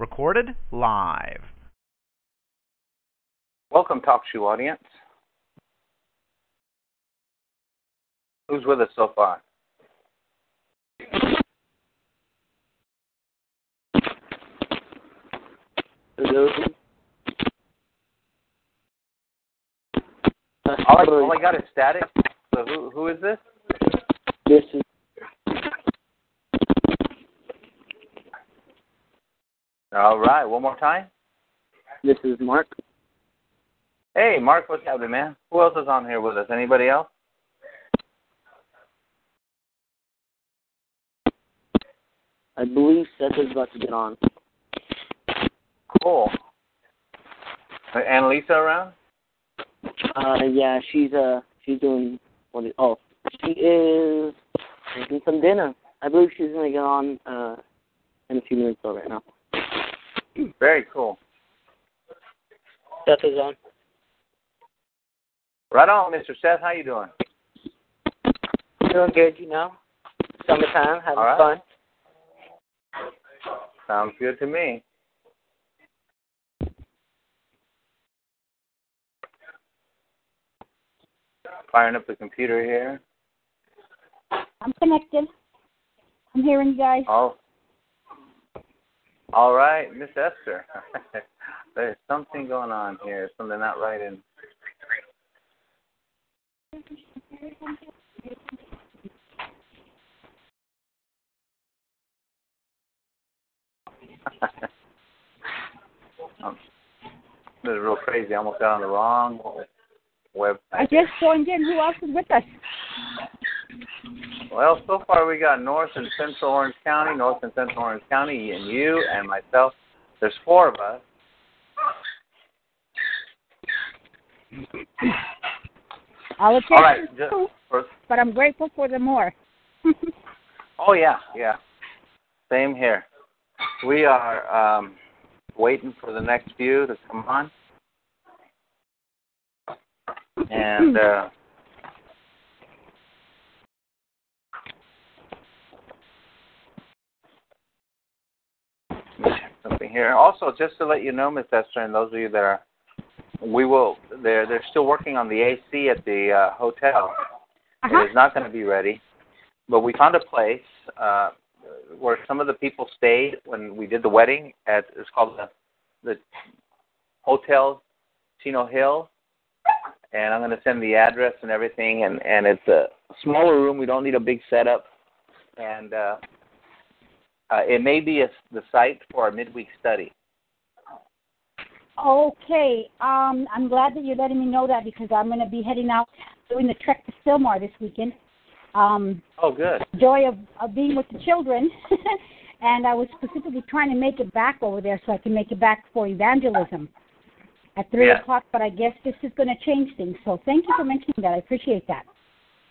Recorded live. Welcome, Talk Shoe audience. Who's with us so far? Hello. All I, all I got is static. So who who is this? This is All right, one more time. this is Mark. Hey, Mark, what's happening, man? Who else is on here with us? Anybody else? I believe Seth is about to get on. Cool. Annalisa around? Uh, yeah, she's uh, she's doing what? Is, oh, she is making some dinner. I believe she's gonna get on uh in a few minutes though. Right now. Very cool. Seth is on. Right on, Mr. Seth. How you doing? Doing good, you know. Summertime, having All right. fun. Sounds good to me. Firing up the computer here. I'm connected. I'm hearing you guys. Oh. All right, Miss Esther. There's something going on here. Something not right in. um, this is real crazy. I almost got on the wrong website. I just joined in. Who else is with us? Well, so far we got North and Central Orange County, North and Central Orange County, and you and myself. There's four of us. I'll All right. Just but I'm grateful for the more. oh yeah, yeah. Same here. We are um, waiting for the next few to come on, and uh, something here. Also, just to let you know, Miss Esther, and those of you that are, we will. They're they're still working on the AC at the uh, hotel. Uh-huh. It is not going to be ready, but we found a place uh, where some of the people stayed when we did the wedding. At it's called the the Hotel Chino Hill, and I'm going to send the address and everything. And and it's a smaller room. We don't need a big setup, and uh, uh, it may be a, the site for our midweek study. Okay. Um, I'm glad that you're letting me know that because I'm going to be heading out doing the trek to Sylmar this weekend. Um, Oh, good. joy of, of being with the children. and I was specifically trying to make it back over there so I can make it back for evangelism at 3 Yeah. o'clock, but I guess this is going to change things. So thank you for mentioning that. I appreciate that.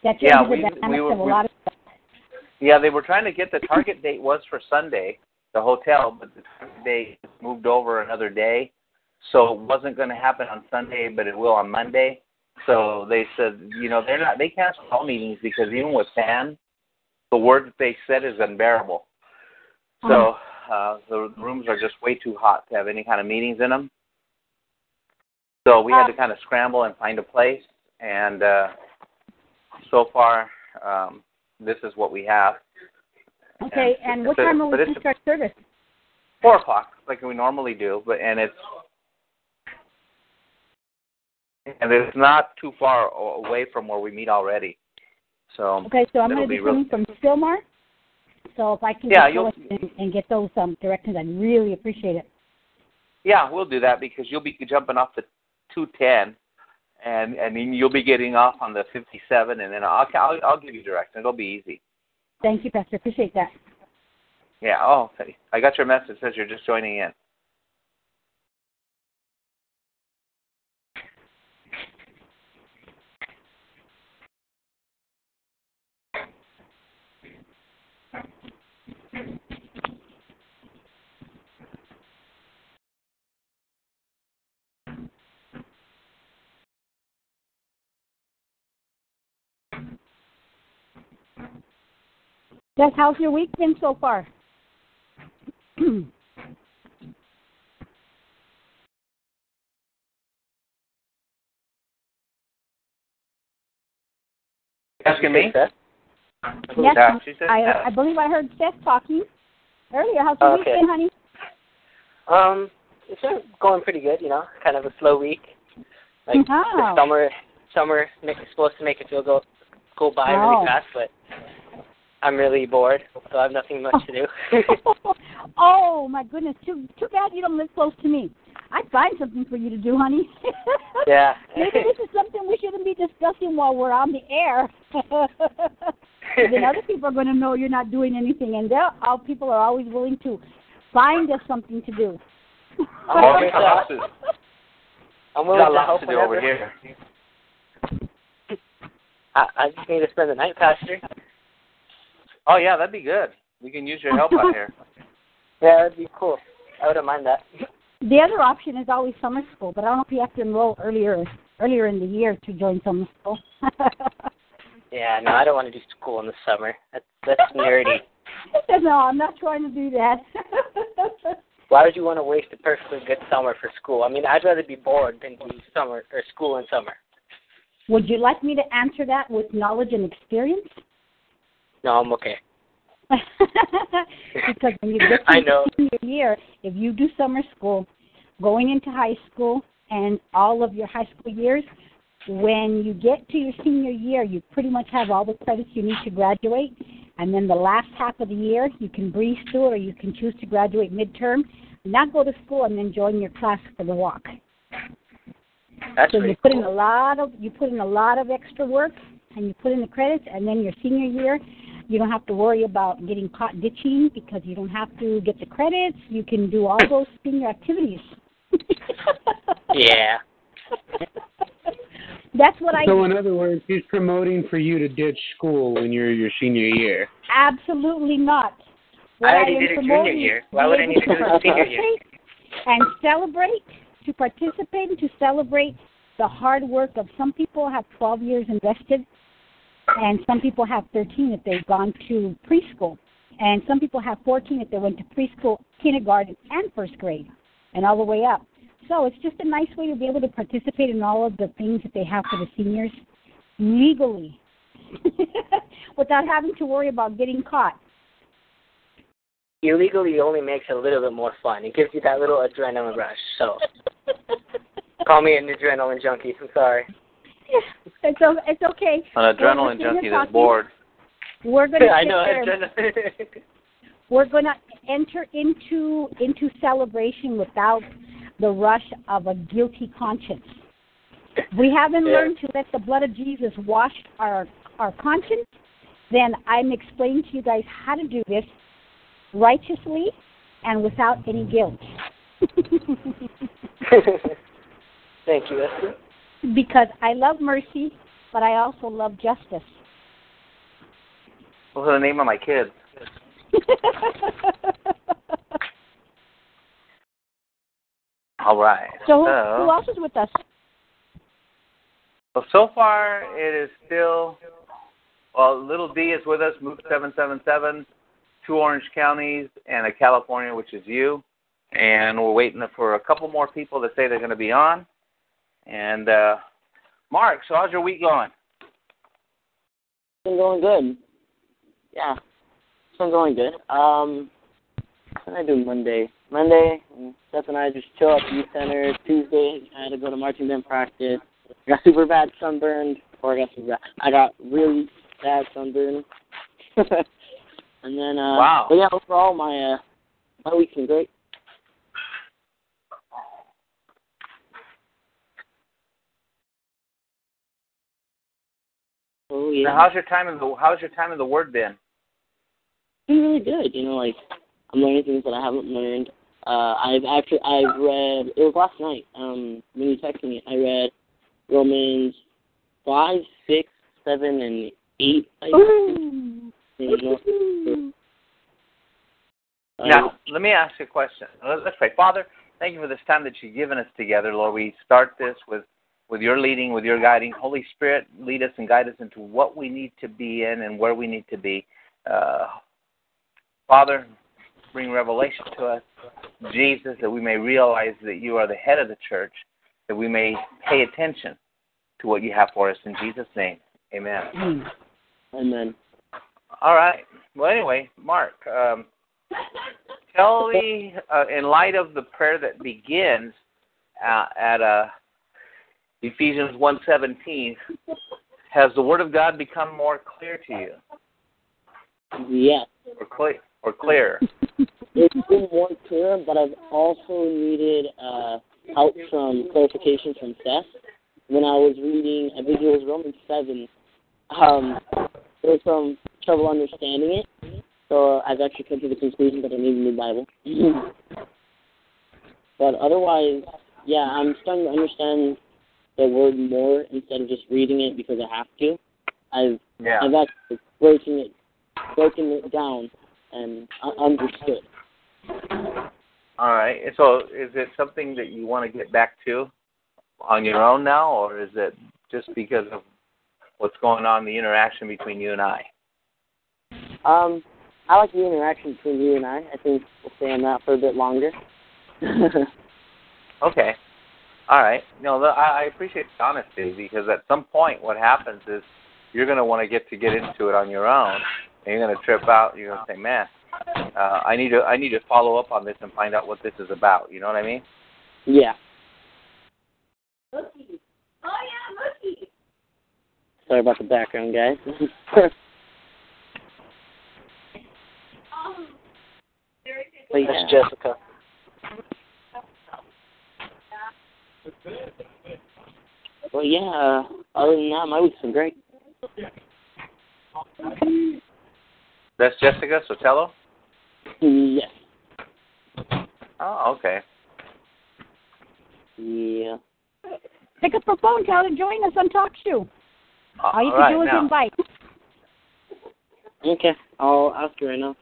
That changes Yeah, the dynamics we were- of a we- lot of. Yeah, they were trying to get the target date was for Sunday, the hotel, but the target date moved over another day, so it wasn't going to happen on Sunday, but it will on Monday. So they said, you know, they're not they canceled all meetings because even with Fan, the word that they said is unbearable. So uh, the rooms are just way too hot to have any kind of meetings in them. So we had to kind of scramble and find a place, and uh, so far um, this is what we have. Okay, And and what time will we start service? four o'clock like we normally do, but and it's and it's not too far away from where we meet already. So Okay, so I'm going to be be coming from Sylmar. So if I can Yeah, go and, and get those um, directions, I'd really appreciate it. yeah, we'll do that because you'll be jumping off the two ten, and and then you'll be getting off on the fifty seven, and then I'll I'll, I'll give you directions. It'll be easy. Thank you, Pastor. Appreciate that. Yeah. Oh, I got your message. It says you're just joining in. Yes, how's your week been so far? Asking me? Yes, Yeah, I, yes. I believe I heard Seth talking earlier. How's your week been, honey? Um, it's been going pretty good. You know, kind of a slow week. Like Wow. the summer, summer make, supposed to make it feel go go by Oh. really fast, but I'm really bored, so I have nothing much to do. oh my goodness! Too too bad you don't live close to me. I'd find something for you to do, honey. yeah. Maybe this is something we shouldn't be discussing while we're on the air. then other people are going to know you're not doing anything, and they're all people are always willing to find us something to do. I'm Well, we willing got to, lots to, I'm we willing got to lots help to do over whenever. here. I, I just need to spend the night, Pastor. Oh yeah, that'd be good. We can use your help out here. Yeah, that'd be cool. I wouldn't mind that. The other option is always summer school, but I don't know if you have to enroll earlier earlier in the year to join summer school. Yeah, no, I don't want to do school in the summer. That's that's nerdy. no, I'm not trying to do that. Why would you want to waste a perfectly good summer for school? I mean, I'd rather be bored than do summer or school in summer. Would you like me to answer that with knowledge and experience? No, I'm okay. because when you get to I know. senior year, if you do summer school, going into high school, and all of your high school years, when you get to your senior year, you pretty much have all the credits you need to graduate. And then the last half of the year, you can breeze through, it or you can choose to graduate midterm, not go to school, and then join your class for the walk. That's so you put cool. in a lot of you put in a lot of extra work, and you put in the credits, and then your senior year, you don't have to worry about getting caught ditching because you don't have to get the credits. You can do all those senior activities. Yeah. That's what I So in other words, he's promoting for you to ditch school when you're your senior year. absolutely not. What I already am did it junior promoting year. Why would I be need to able do it senior year? And celebrate, to participate, and to celebrate the hard work of some people have 12 years invested, and some people have 13 if they've gone to preschool, and some people have 14 if they went to preschool, kindergarten, and first grade, and all the way up. So it's just a nice way to be able to participate in all of the things that they have for the seniors legally without having to worry about getting caught. Illegally only makes it a little bit more fun. It gives you that little adrenaline rush. So call me an adrenaline junkie. I'm sorry. It's, it's okay. An We're adrenaline junkie here that's bored. We're going to I know we're going to enter into into celebration without the rush of a guilty conscience. We haven't Yeah. learned to let the blood of Jesus wash our our conscience. Then I'm explaining to you guys how to do this righteously and without any guilt. Thank you, Esther. Because I love mercy, but I also love justice. What's the name of my kids? All right. so, who, so, who else is with us? well, so far it is still. Well, little D is with us. Move seven seven seven. Two Orange counties and a California, which is you. And we're waiting for a couple more people to say they're going to be on. And uh Mark, so how's your week going? It's been going good. Yeah, it's been going good. Um, what did I do Monday? Monday, Steph and I just chill at the youth center. Tuesday, I had to go to marching band practice. I got super bad sunburned, or I got super bad. I got really bad sunburn. and then, uh, Wow. But yeah, overall, my uh, my week's been great. Oh yeah. Now, how's your time in the How's your time in the Word been? been really good. You know, like I'm learning things that I haven't learned. Uh, I've actually I've read it was last night. Um, when you texted me, I read Romans five, six, seven, and eight. I think. You know, Now, let me ask you a question. Let's let's pray. Father, thank you for this time that you've given us together, Lord. We start this with, with your leading, with your guiding. Holy Spirit, lead us and guide us into what we need to be in and where we need to be. Uh, Father, bring revelation to us, Jesus, that we may realize that you are the head of the church, that we may pay attention to what you have for us. In Jesus' name, amen. Amen. All right. Well, anyway, Mark, um, tell me, uh, in light of the prayer that begins uh, at uh, Ephesians 1.17, has the Word of God become more clear to you? Yes. Or, clear, or clearer? It's been more clear, but I've also needed uh, help from clarification from Seth. When I was reading, I think it was Romans 7, um, there was some trouble understanding it. So I've actually come to the conclusion that I need a new Bible. but otherwise, yeah, I'm starting to understand the word more instead of just reading it because I have to. I've Yeah. I've actually breaking it broken it down and I understood. All right. So is it something that you want to get back to on your own now, or is it just because of what's going on, the interaction between you and I? Um, I like the interaction between you and I. I think we'll stay on that for a bit longer. Okay. All right. No, I, I appreciate the honesty because at some point, what happens is you're going to want to get to get into it on your own, and you're going to trip out. You're going to say, "Man, uh, I need to I need to follow up on this and find out what this is about." You know what I mean? yeah. Mookie. Oh yeah, Mookie. Sorry about the background, guys. but yeah. Jessica. Well, yeah. Uh, other than that, my week's been great. That's Jessica Sotelo. Yes. Oh, okay. Yeah. Pick up the phone, tell her to join us on Talk Show. Uh, All you all can right, do is now. invite. Okay. I'll ask you right now.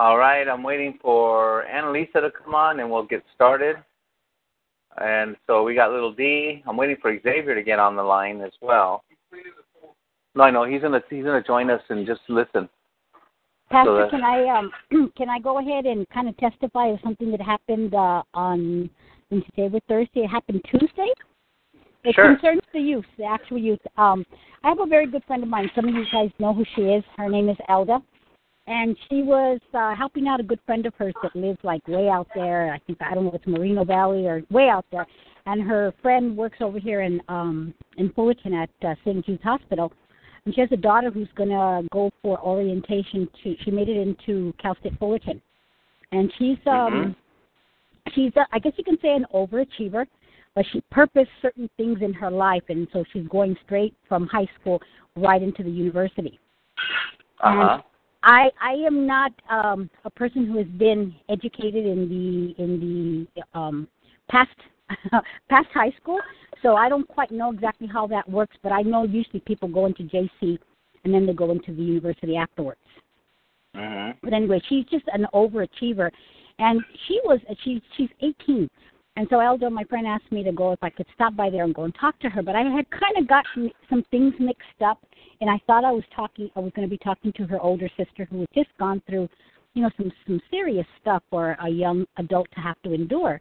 All right, I'm waiting for Annalisa to come on, and we'll get started. And so we got little D. I'm waiting for Xavier to get on the line as well. No, I know he's gonna he's gonna join us and just listen. Pastor, that- can I um can I go ahead and kind of testify of something that happened uh, on when today was Thursday? It happened Tuesday. It Sure. concerns the youth, the actual youth. Um, I have a very good friend of mine. Some of you guys know who she is. Her name is Elda, and she was uh, helping out a good friend of hers that lives like way out there. I think I don't know if it's Moreno Valley or way out there. And her friend works over here in um in Fullerton at uh, St. Jude's Hospital. And she has a daughter who's going to go for orientation to. She made it into Cal State Fullerton, and she's um she's a, I guess you can say an overachiever, but she purposed certain things in her life, and so she's going straight from high school right into the university. Uh huh. I I am not um, a person who has been educated in the in the um, past past high school, so I don't quite know exactly how that works. But I know usually people go into JC and then they go into the university afterwards. Mhm. But anyway, she's just an overachiever, and she was she she's 18, and so Eldo, my friend, asked me to go if I could stop by there and go and talk to her. But I had kind of gotten some things mixed up, and I thought I was talking I was going to be talking to her older sister who had just gone through, you know, some some serious stuff for a young adult to have to endure.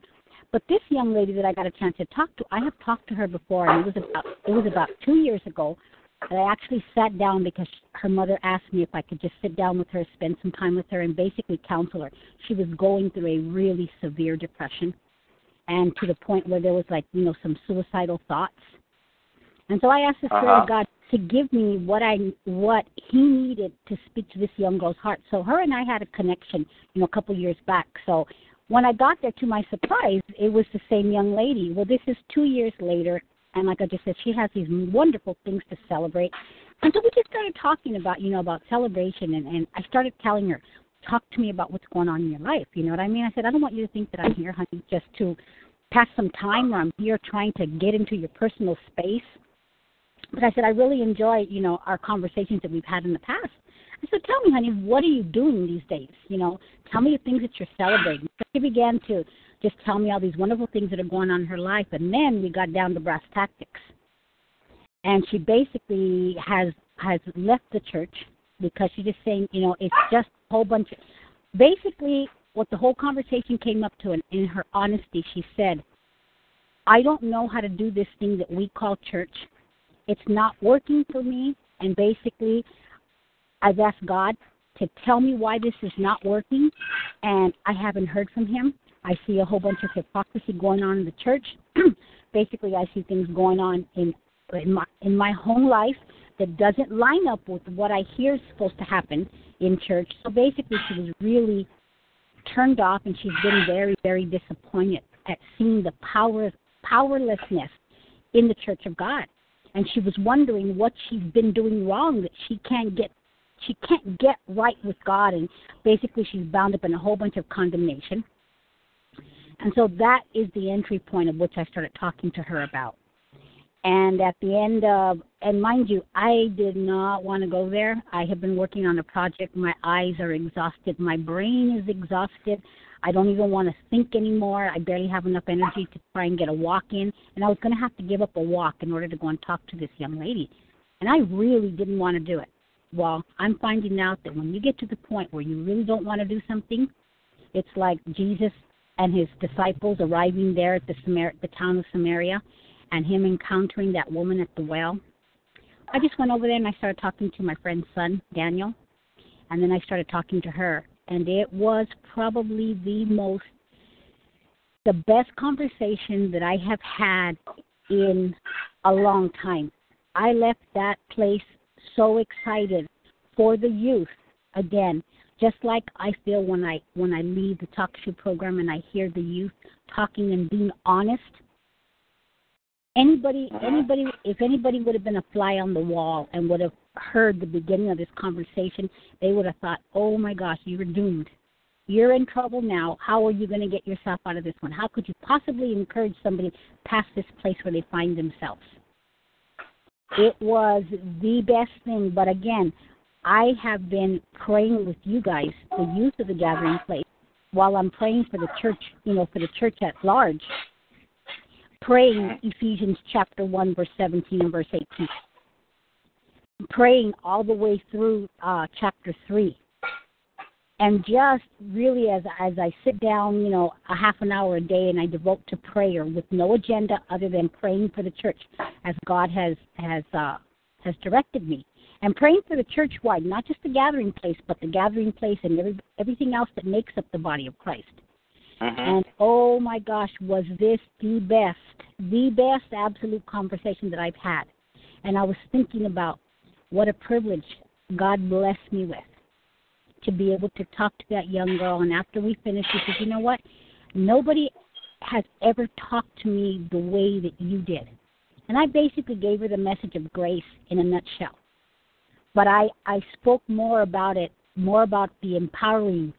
But this young lady that I got a chance to talk to, I have talked to her before, and it was about it was about two years ago that I actually sat down because her mother asked me if I could just sit down with her, spend some time with her, and basically counsel her. She was going through a really severe depression, and to the point where there was like you know some suicidal thoughts. And so I asked the Spirit Uh-huh. of God to give me what I what He needed to speak to this young girl's heart. So her and I had a connection, you know, a couple years back. So when I got there, to my surprise, it was the same young lady. Well, this is two years later, And like I just said, she has these wonderful things to celebrate. And so we just started talking about, you know, about celebration. And, and I started telling her, talk to me about what's going on in your life. You know what I mean? I said, I don't want you to think that I'm here, honey, just to pass some time or I'm here trying to get into your personal space. But I said, I really enjoy, you know, our conversations that we've had in the past. I said, tell me, honey, what are you doing these days? You know, tell me the things that you're celebrating. So she began to just tell me all these wonderful things that are going on in her life. And then we got down to brass tactics. And she basically has has left the church because she's just saying, you know, it's just whole bunch of basically what the whole conversation came up to and in her honesty she said, I don't know how to do this thing that we call church. It's not working for me and basically I've asked God to tell me why this is not working and I haven't heard from him. I see a whole bunch of hypocrisy going on in the church. Basically, I see things going on in in my in my home life that doesn't line up with what I hear is supposed to happen in church. So basically, she was really turned off, and she's been very very disappointed at seeing the power powerlessness in the Church of God. And she was wondering what she's been doing wrong that she can't get she can't get right with God and basically she's bound up in a whole bunch of condemnation and so that is the entry point of which I started talking to her about. And at the end of, and mind you, I did not want to go there. I have been working on a project. My eyes are exhausted. My brain is exhausted. I don't even want to think anymore. I barely have enough energy to try and get a walk in. And I was going to have to give up a walk in order to go and talk to this young lady. And I really didn't want to do it. Well, I'm finding out that when you get to the point where you really don't want to do something, it's like Jesus and his disciples arriving there at the, Samar- the town of Samaria and him encountering that woman at the well. I just went over there and I started talking to my friend's son, Daniel, and then I started talking to her. And it was probably the most, the best conversation that I have had in a long time. I left that place so excited for the youth again just like I feel when I when I leave the talk show program and I hear the youth talking and being honest. Anybody uh-huh. anybody if anybody would have been a fly on the wall and would have heard the beginning of this conversation, they would have thought, "Oh my gosh, you're doomed. You're in trouble now. How are you going to get yourself out of this one? How could you possibly encourage somebody past this place where they find themselves?" It was the best thing, but again, I have been praying with you guys, the youth of the gathering place, while I'm praying for the church, you know, for the church at large, praying Ephesians chapter 1, verse 17 and verse 18. Praying all the way through uh, chapter 3. And just really as as I sit down, you know, a half an hour a day and I devote to prayer with no agenda other than praying for the church as God has has uh, has directed me and praying for the church wide, not just the gathering place, but the gathering place and every, everything else that makes up the body of Christ. Mm-hmm. And oh my gosh, was this the best, the best absolute conversation that I've had. And I was thinking about what a privilege God blessed me with to be able to talk to that young girl. And after we finished, she said, You know what? Nobody has ever talked to me the way that you did. And I basically gave her the message of grace in a nutshell but I I spoke more about it, more about the empowering,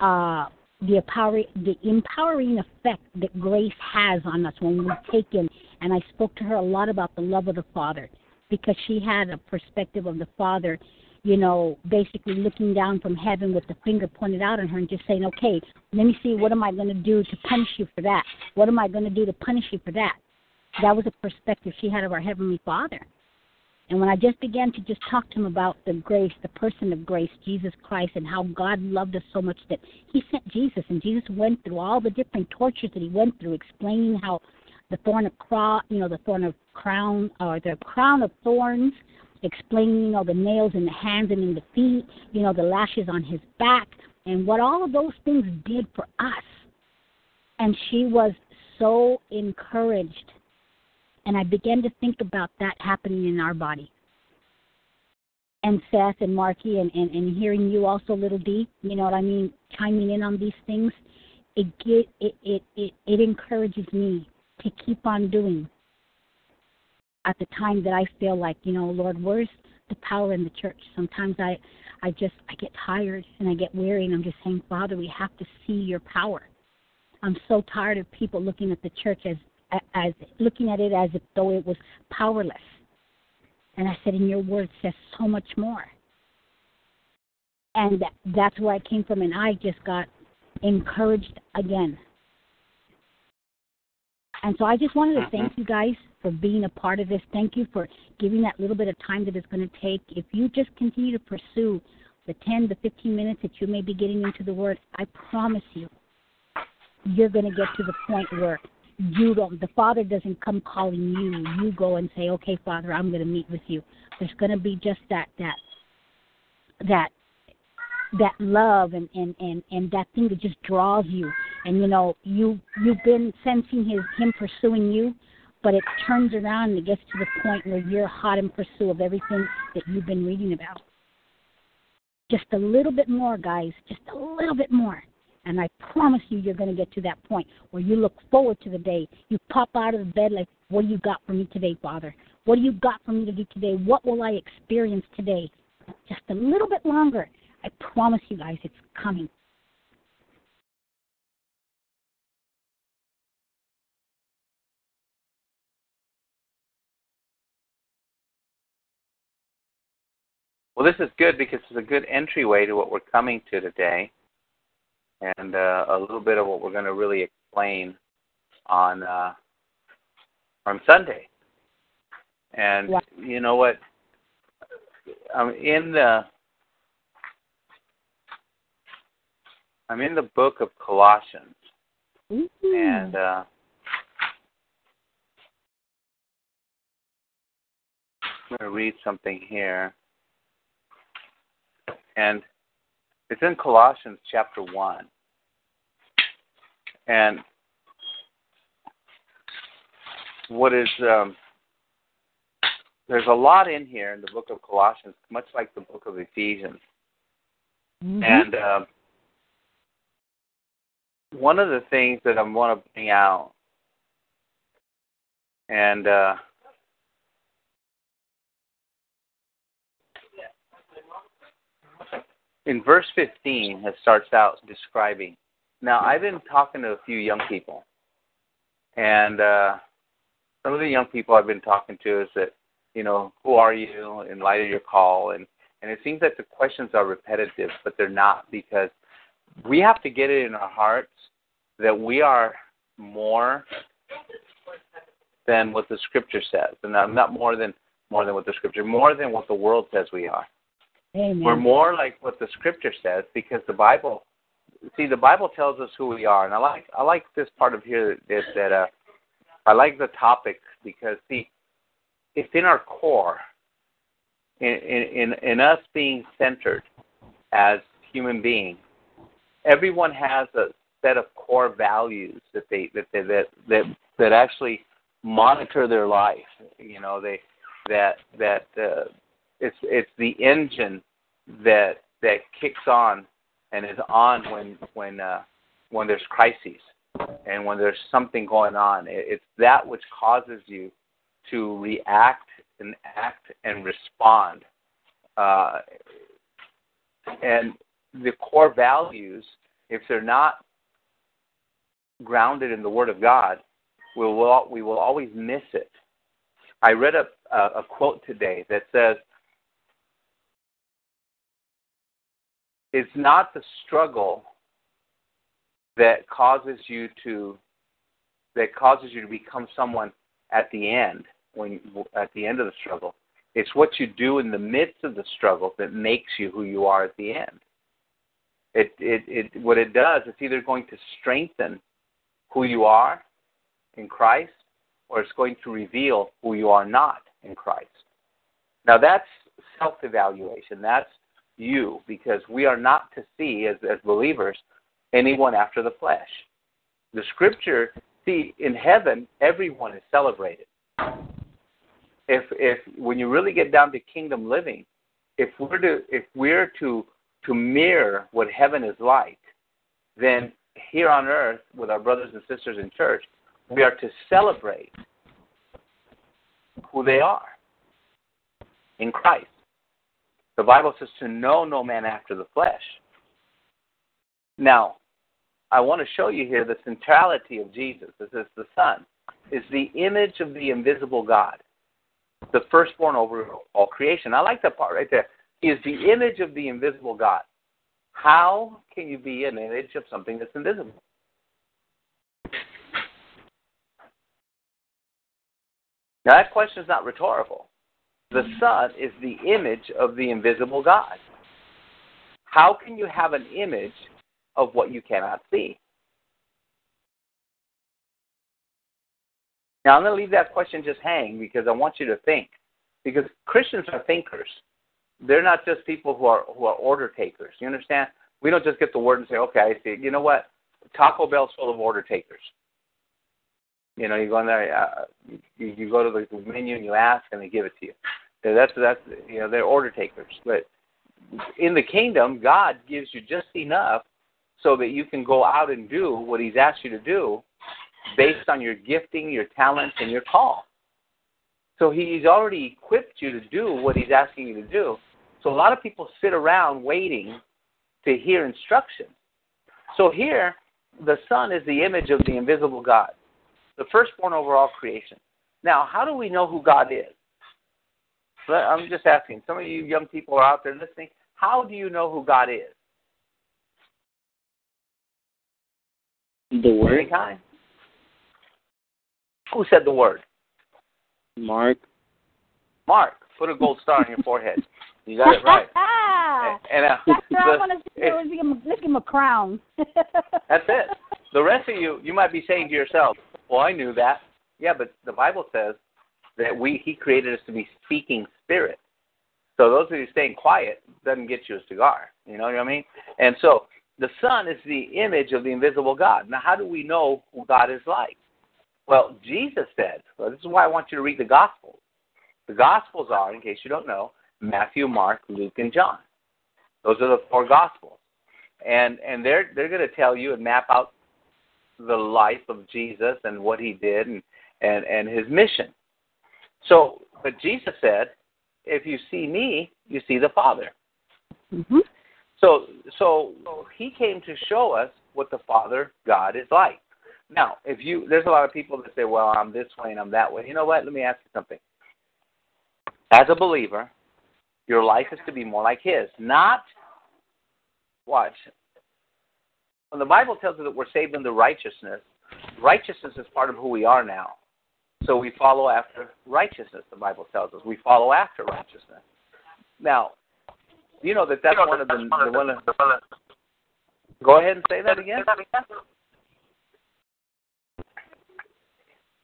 uh, the empowering the empowering effect that grace has on us when we take in. And I spoke to her a lot about the love of the Father because she had a perspective of the Father, you know, basically looking down from heaven with the finger pointed out at her and just saying, okay, let me see what am I going to do to punish you for that? What am I going to do to punish you for that? That was a perspective she had of our Heavenly Father. And when I just began to just talk to him about the grace, the person of grace, Jesus Christ, and how God loved us so much that he sent Jesus, and Jesus went through all the different tortures that he went through, explaining how the thorn of cross, you know, the thorn of crown, or the crown of thorns, explaining, you know, the nails in the hands and in the feet, you know, the lashes on his back, and what all of those things did for us. And she was so encouraged and I began to think about that happening in our body. And Seth and Marky and, and, and hearing you also, Little D, you know what I mean, chiming in on these things, it, get, it, it, it, it encourages me to keep on doing at the time that I feel like, you know, Lord, where's the power in the church? Sometimes I I just I get tired and I get weary and I'm just saying, Father, we have to see your power. I'm so tired of people looking at the church as as looking at it as if though it was powerless. And I said, in your word says so much more. And that's where I came from, and I just got encouraged again. And so I just wanted to thank you guys for being a part of this. Thank you for giving that little bit of time that it's going to take. If you just continue to pursue the 10 to 15 minutes that you may be getting into the Word, I promise you, you're going to get to the point where you don't, the Father doesn't come calling you. You go and say, okay, Father, I'm going to meet with you. There's going to be just that, that, that that love and and and and that thing that just draws you and you know you you've been sensing his him pursuing you but it turns around and it gets to the point where you're hot in pursuit of everything that you've been reading about just a little bit more guys just a little bit more and i promise you you're going to get to that point where you look forward to the day you pop out of bed like what do you got for me today father? What do you got for me to do today? What will i experience today? Just a little bit longer. I promise you guys it's coming. Well, this is good because it's a good entryway to what we're coming to today, and uh, a little bit of what we're going to really explain on uh, on Sunday. And Yeah. you know what? I'm in the I'm in the book of Colossians, Ooh. and uh, I'm going to read something here. And it's in Colossians chapter 1. And what is, um, there's a lot in here in the book of Colossians, much like the book of Ephesians. Mhm. And uh, one of the things that I want to bring out, and uh, in verse 15, it starts out describing. Now, I've been talking to a few young people, and uh, some of the young people I've been talking to is that, you know, who are you in light of your call? And, and it seems that the questions are repetitive, but they're not because we have to get it in our hearts that we are more than what the scripture says. And not not more than more than what the scripture, more than what the world says we are. Amen. We're more like what the scripture says because the Bible see the Bible tells us who we are. And I like I like this part of here that that uh I like the topic because see it's in our core. In in in us being centered as human beings. Everyone has a set of core values that they that they, that that that actually monitor their life. You know, they that that uh, it's it's the engine that that kicks on and is on when when uh, when there's crises and when there's something going on. It, it's that which causes you to react and act and respond. Uh, and the core values, if they're not grounded in the Word of God, we will we will always miss it. I read a a, a quote today that says, "It's not the struggle that causes you to that causes you to become someone at the end when at the end of the struggle. It's what you do in the midst of the struggle that makes you who you are at the end. It it it what it does it's either going to strengthen who you are in Christ or it's going to reveal who you are not in Christ. Now that's self-evaluation. That's you because we are not to see as as believers anyone after the flesh. The scripture see in heaven everyone is celebrated. If if when you really get down to kingdom living, if we're to if we're to to mirror what heaven is like, then here on earth with our brothers and sisters in church, we are to celebrate who they are in Christ. The Bible says to know no man after the flesh. Now, I want to show you here the centrality of Jesus. This is the Son, is the image of the invisible God, the firstborn over all creation. I like that part right there. He is the image of the invisible God. How can you be an image of something that's invisible? Now, that question is not rhetorical. The Son is the image of the invisible God. How can you have an image of what you cannot see? Now, I'm going to leave that question just hang because I want you to think. Because Christians are thinkers. They're not just people who are who are order takers. You understand? We don't just get the word and say, "Okay, I see." You know what? Taco Bell's full of order takers. You know, you go in there, uh, you, you go to the menu and you ask, and they give it to you. That's that's you know they're order takers. But in the kingdom, God gives you just enough so that you can go out and do what He's asked you to do, based on your gifting, your talents, and your call. So He's already equipped you to do what He's asking you to do. So a lot of people sit around waiting to hear instruction. So here, the Son is the image of the invisible God the firstborn over all creation. Now, how do we know who God is? I'm just asking. Some of you young people are out there listening. How do you know who God is? The word. Any kind? Who said the word? Mark. Mark. Put a gold star on your forehead. You got it right. and, uh, That's what I want to do. Is give him, let's give him a crown. That's it. The rest of you, you might be saying to yourself, "Well, I knew that." Yeah, but the Bible says that we He created us to be speaking spirits. So those of you staying quiet doesn't get you a cigar. You know what I mean? And so the Son is the image of the invisible God. Now, how do we know who God is like? Well, Jesus said. Well, this is why I want you to read the Gospels. The Gospels are, in case you don't know, Matthew, Mark, Luke, and John. Those are the four Gospels, and and they're they're going to tell you and map out the life of Jesus and what he did and and and his mission. So, but Jesus said, "If you see me, you see the Father." hmm So so he came to show us what the Father God is like. Now, if you there's a lot of people that say, "Well, I'm this way and I'm that way." You know what? Let me ask you something. As a believer, your life is to be more like his, not watch. When the Bible tells us that we're saved into righteousness, righteousness is part of who we are now. So we follow after righteousness, the Bible tells us. We follow after righteousness. Now, you know that that's one of the, the one of, the Go ahead and say that again.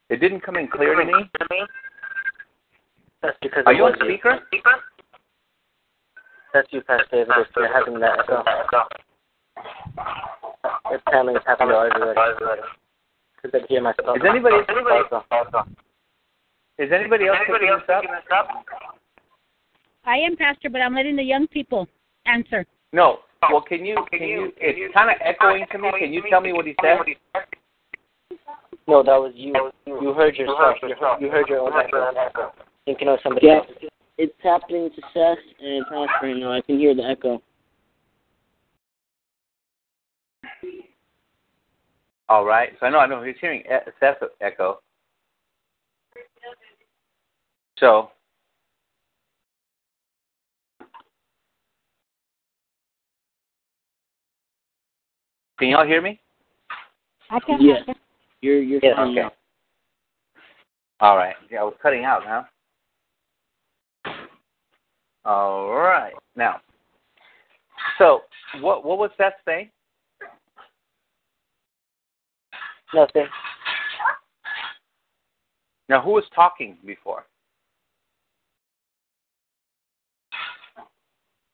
It didn't come in clear to me. That's because Are you on was you. speaker? That's you, Pastor David. If you're having that echo. It's apparently it's happening to everybody. Because I hear myself. Is anybody Also. is anybody else picking this up? I am pastor, but I'm letting the young people answer. No. Well, can you can you? It's kind of echoing to me. Can you tell me what he said? No, that was you. You heard yourself. You heard, you heard your own echo. Thinking of somebody Yeah, else. it's happening to Seth and it's transferring now. I can hear the echo. All right. So I know I know he's hearing Seth's echo. So can y'all hear me? I can Yes. You're you're Yes, Okay. now. All right. Yeah, I was cutting out, huh? All right. Now, so what what was Seth saying? Nothing. Now, who was talking before?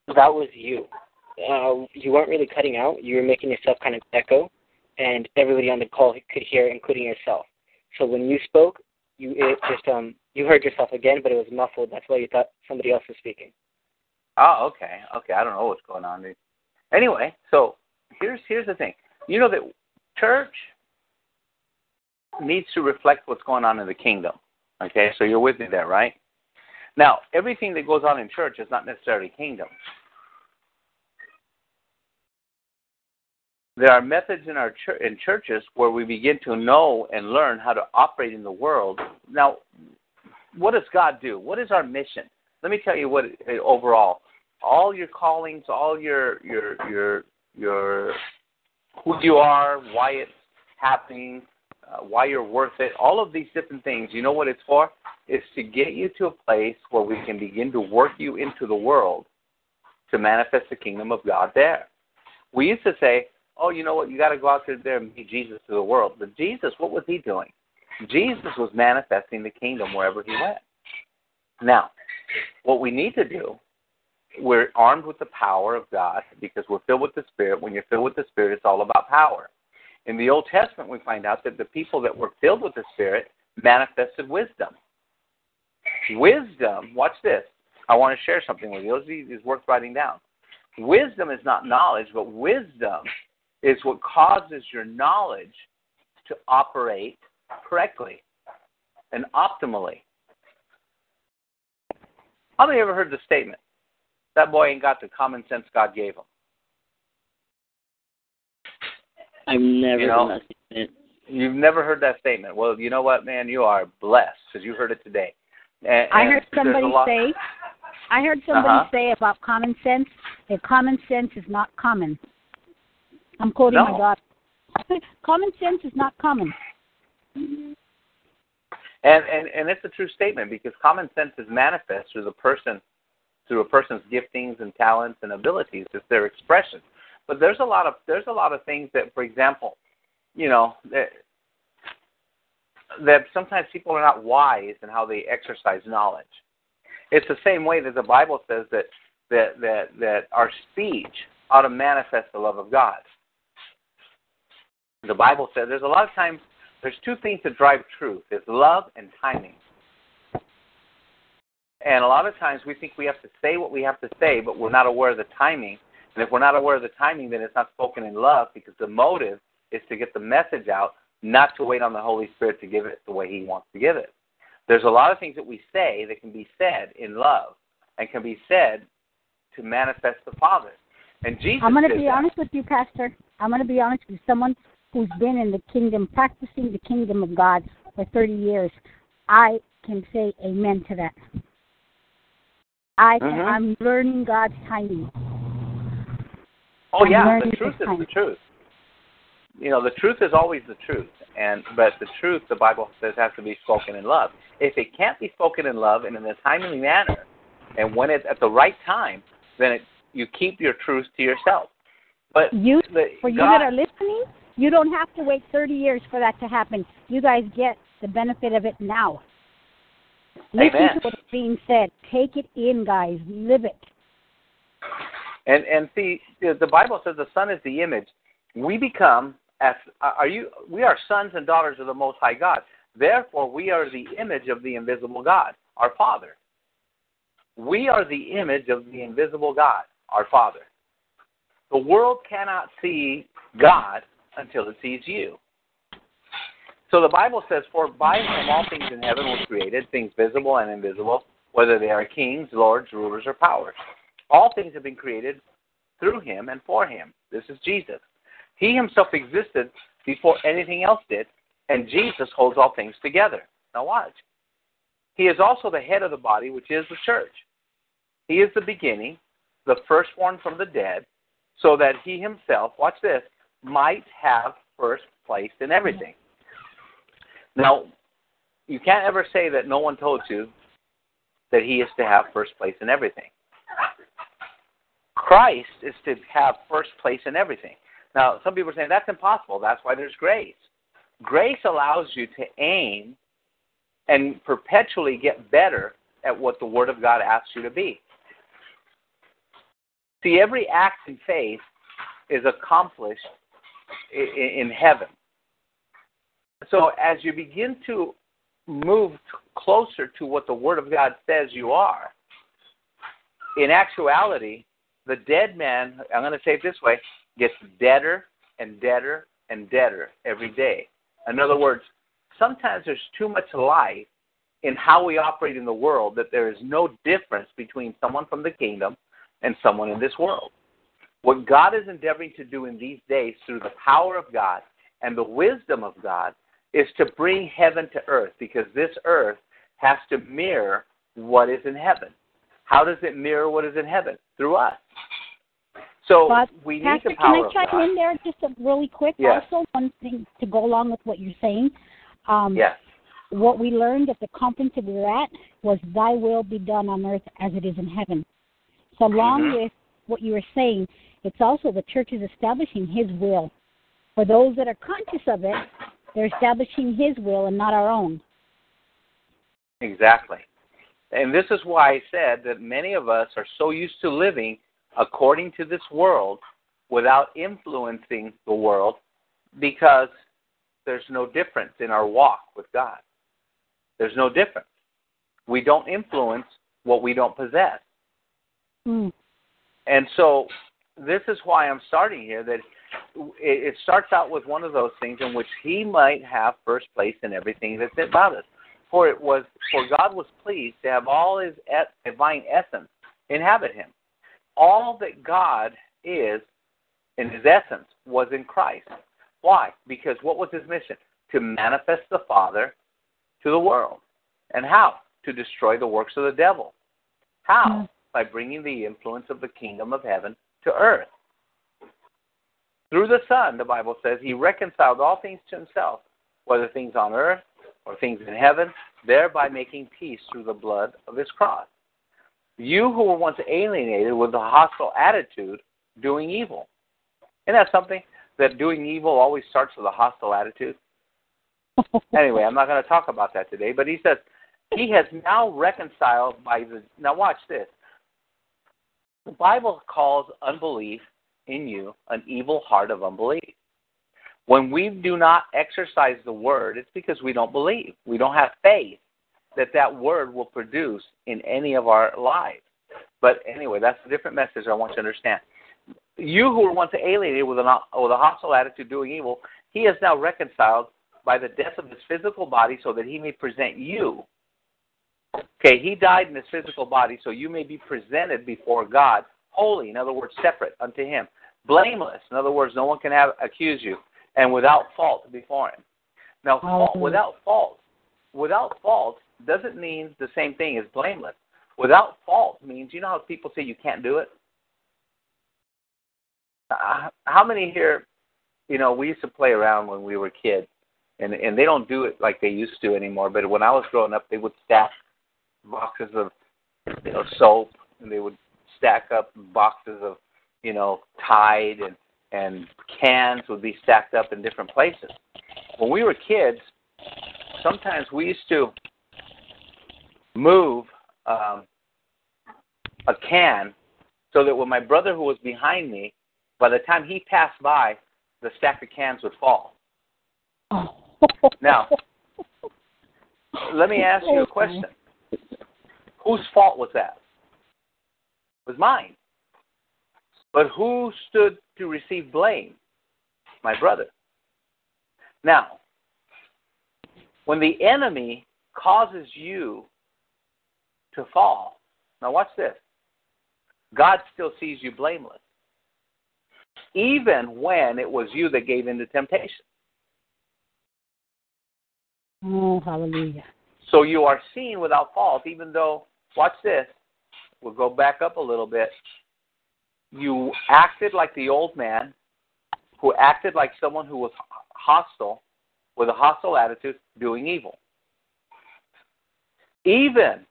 That was you. Uh, you weren't really cutting out. You were making yourself kind of echo, and everybody on the call could hear, including yourself. So when you spoke, you it just um you heard yourself again, but it was muffled. That's why you thought somebody else was speaking. Oh, okay. Okay, I don't know what's going on. Dude. Anyway, so here's here's the thing. You know that church needs to reflect what's going on in the kingdom. Okay, so you're with me there, right? Now, everything that goes on in church is not necessarily kingdom. There are methods in our ch- in churches where we begin to know and learn how to operate in the world. Now, what does God do? What is our mission? Let me tell you what uh, overall. All your callings, all your your your your who you are, why it's happening, uh, why you're worth it, all of these different things. You know what it's for? It's to get you to a place where we can begin to work you into the world to manifest the kingdom of God there. We used to say, oh, you know what, you got to go out there and be Jesus to the world. But Jesus, what was he doing? Jesus was manifesting the kingdom wherever he went. Now, what we need to do, we're armed with the power of God because we're filled with the Spirit. When you're filled with the Spirit, it's all about power. In the Old Testament, we find out that the people that were filled with the Spirit manifested wisdom. Wisdom, watch this. I want to share something with you. This is worth writing down. Wisdom is not knowledge, but wisdom is what causes your knowledge to operate correctly and optimally. How many ever heard the statement? That boy ain't got the common sense God gave him. I've never you know, heard that statement. You've never heard that statement. Well, you know what, man? You are blessed because you heard it today. And, I heard somebody lot... say. I heard somebody uh-huh. say about common sense that common sense is not common. I'm quoting no. my daughter. common sense is not common. And, and and it's a true statement because common sense is manifest through the person, through a person's giftings and talents and abilities. It's their expression. But there's a lot of there's a lot of things that, for example, you know, that, that sometimes people are not wise in how they exercise knowledge. It's the same way that the Bible says that that that that our speech ought to manifest the love of God. The Bible says there's a lot of times there's two things that drive truth. It's love and timing. And a lot of times we think we have to say what we have to say, but we're not aware of the timing. And if we're not aware of the timing, then it's not spoken in love because the motive is to get the message out, not to wait on the Holy Spirit to give it the way He wants to give it. There's a lot of things that we say that can be said in love and can be said to manifest the Father. And Jesus. I'm going to be that. honest with you, Pastor. I'm going to be honest with someone who's been in the kingdom, practicing the kingdom of God for 30 years. I can say amen to that. I can, mm-hmm. I'm learning God's timing. Oh yeah, the truth is the truth. You know, the truth is always the truth, and but the truth, the Bible says, has to be spoken in love. If it can't be spoken in love and in a timely manner, and when it's at the right time, then it, you keep your truth to yourself. But you, the, for you that are listening, you don't have to wait 30 years for that to happen. You guys get the benefit of it now. Listen Amen. to what's being said. Take it in, guys. Live it. And and see, the Bible says the Son is the image. We become as uh, are you? We are sons and daughters of the Most High God. Therefore, we are the image of the invisible God, our Father. We are the image of the invisible God, our Father. The world cannot see God until it sees you. So the Bible says, For by him all things in heaven were created, things visible and invisible, whether they are kings, lords, rulers, or powers. All things have been created through him and for him. This is Jesus. He himself existed before anything else did, and Jesus holds all things together. Now watch. He is also the head of the body, which is the church. He is the beginning, the firstborn from the dead, so that he himself, watch this, might have first place in everything. Now, you can't ever say that no one told you that he is to have first place in everything. Christ is to have first place in everything. Now, some people are saying that's impossible. That's why there's grace. Grace allows you to aim and perpetually get better at what the Word of God asks you to be. See, every act in faith is accomplished in heaven. So as you begin to move closer to what the Word of God says you are, in actuality, the dead man, I'm going to say it this way, gets deader and deader and deader every day. In other words, sometimes there's too much life in how we operate in the world that there is no difference between someone from the kingdom and someone in this world. What God is endeavoring to do in these days through the power of God and the wisdom of God is to bring heaven to earth because this earth has to mirror what is in heaven. How does it mirror what is in heaven? Through us. So but, we Pastor, need the power can I chime in there just a really quick? Yes. Also, one thing to go along with what you're saying. Um, yes. What we learned at the conference that we were at was, "Thy will be done on earth as it is in heaven." So along Mhm. with what you were saying, it's also the church is establishing His will. For those that are conscious of it, they're establishing His will and not our own. Exactly. And this is why I said that many of us are so used to living according to this world without influencing the world because there's no difference in our walk with God. There's no difference. We don't influence what we don't possess. Mm. And so this is why I'm starting here that it starts out with one of those things in which he might have first place in everything that's about us. For it was for God was pleased to have all his divine essence inhabit him. All that God is in his essence was in Christ. Why? Because what was his mission? To manifest the Father to the world. And how? To destroy the works of the devil. How? Mm-hmm. By bringing the influence of the kingdom of heaven to earth. Through the Son, the Bible says, he reconciled all things to himself, whether things on earth or things in heaven, thereby making peace through the blood of his cross. You who were once alienated with a hostile attitude, doing evil. Isn't that something? That doing evil always starts with a hostile attitude? anyway, I'm not going to talk about that today, but he says, he has now reconciled by the. Now, watch this. The Bible calls unbelief in you an evil heart of unbelief. When we do not exercise the word, it's because we don't believe. We don't have faith that that word will produce in any of our lives. But anyway, that's a different message I want you to understand. You who were once alienated with, an, with a hostile attitude doing evil, he is now reconciled by the death of his physical body so that he may present you. Okay, he died in his physical body so you may be presented before God holy, in other words, separate unto him. Blameless, in other words, no one can have accuse you, and without fault before him. Now, fault, without fault, without fault doesn't mean the same thing as blameless. Without fault means, you know how people say you can't do it? Uh, how many here, you know, we used to play around when we were kids, and and they don't do it like they used to anymore. But when I was growing up, they would stack boxes of you know soap, and they would stack up boxes of you know Tide, and and cans would be stacked up in different places. When we were kids, sometimes we used to move um, a can so that when my brother who was behind me, by the time he passed by, the stack of cans would fall. Now, let me ask you a question. Whose fault was that? It was mine. But who stood to receive blame? My brother. Now, when the enemy causes you to fall, now watch this. God still sees you blameless, even when it was you that gave in to temptation. Oh, hallelujah. So you are seen without fault, even though, watch this, we'll go back up a little bit. You acted like the old man who acted like someone who was hostile, with a hostile attitude, doing evil. Even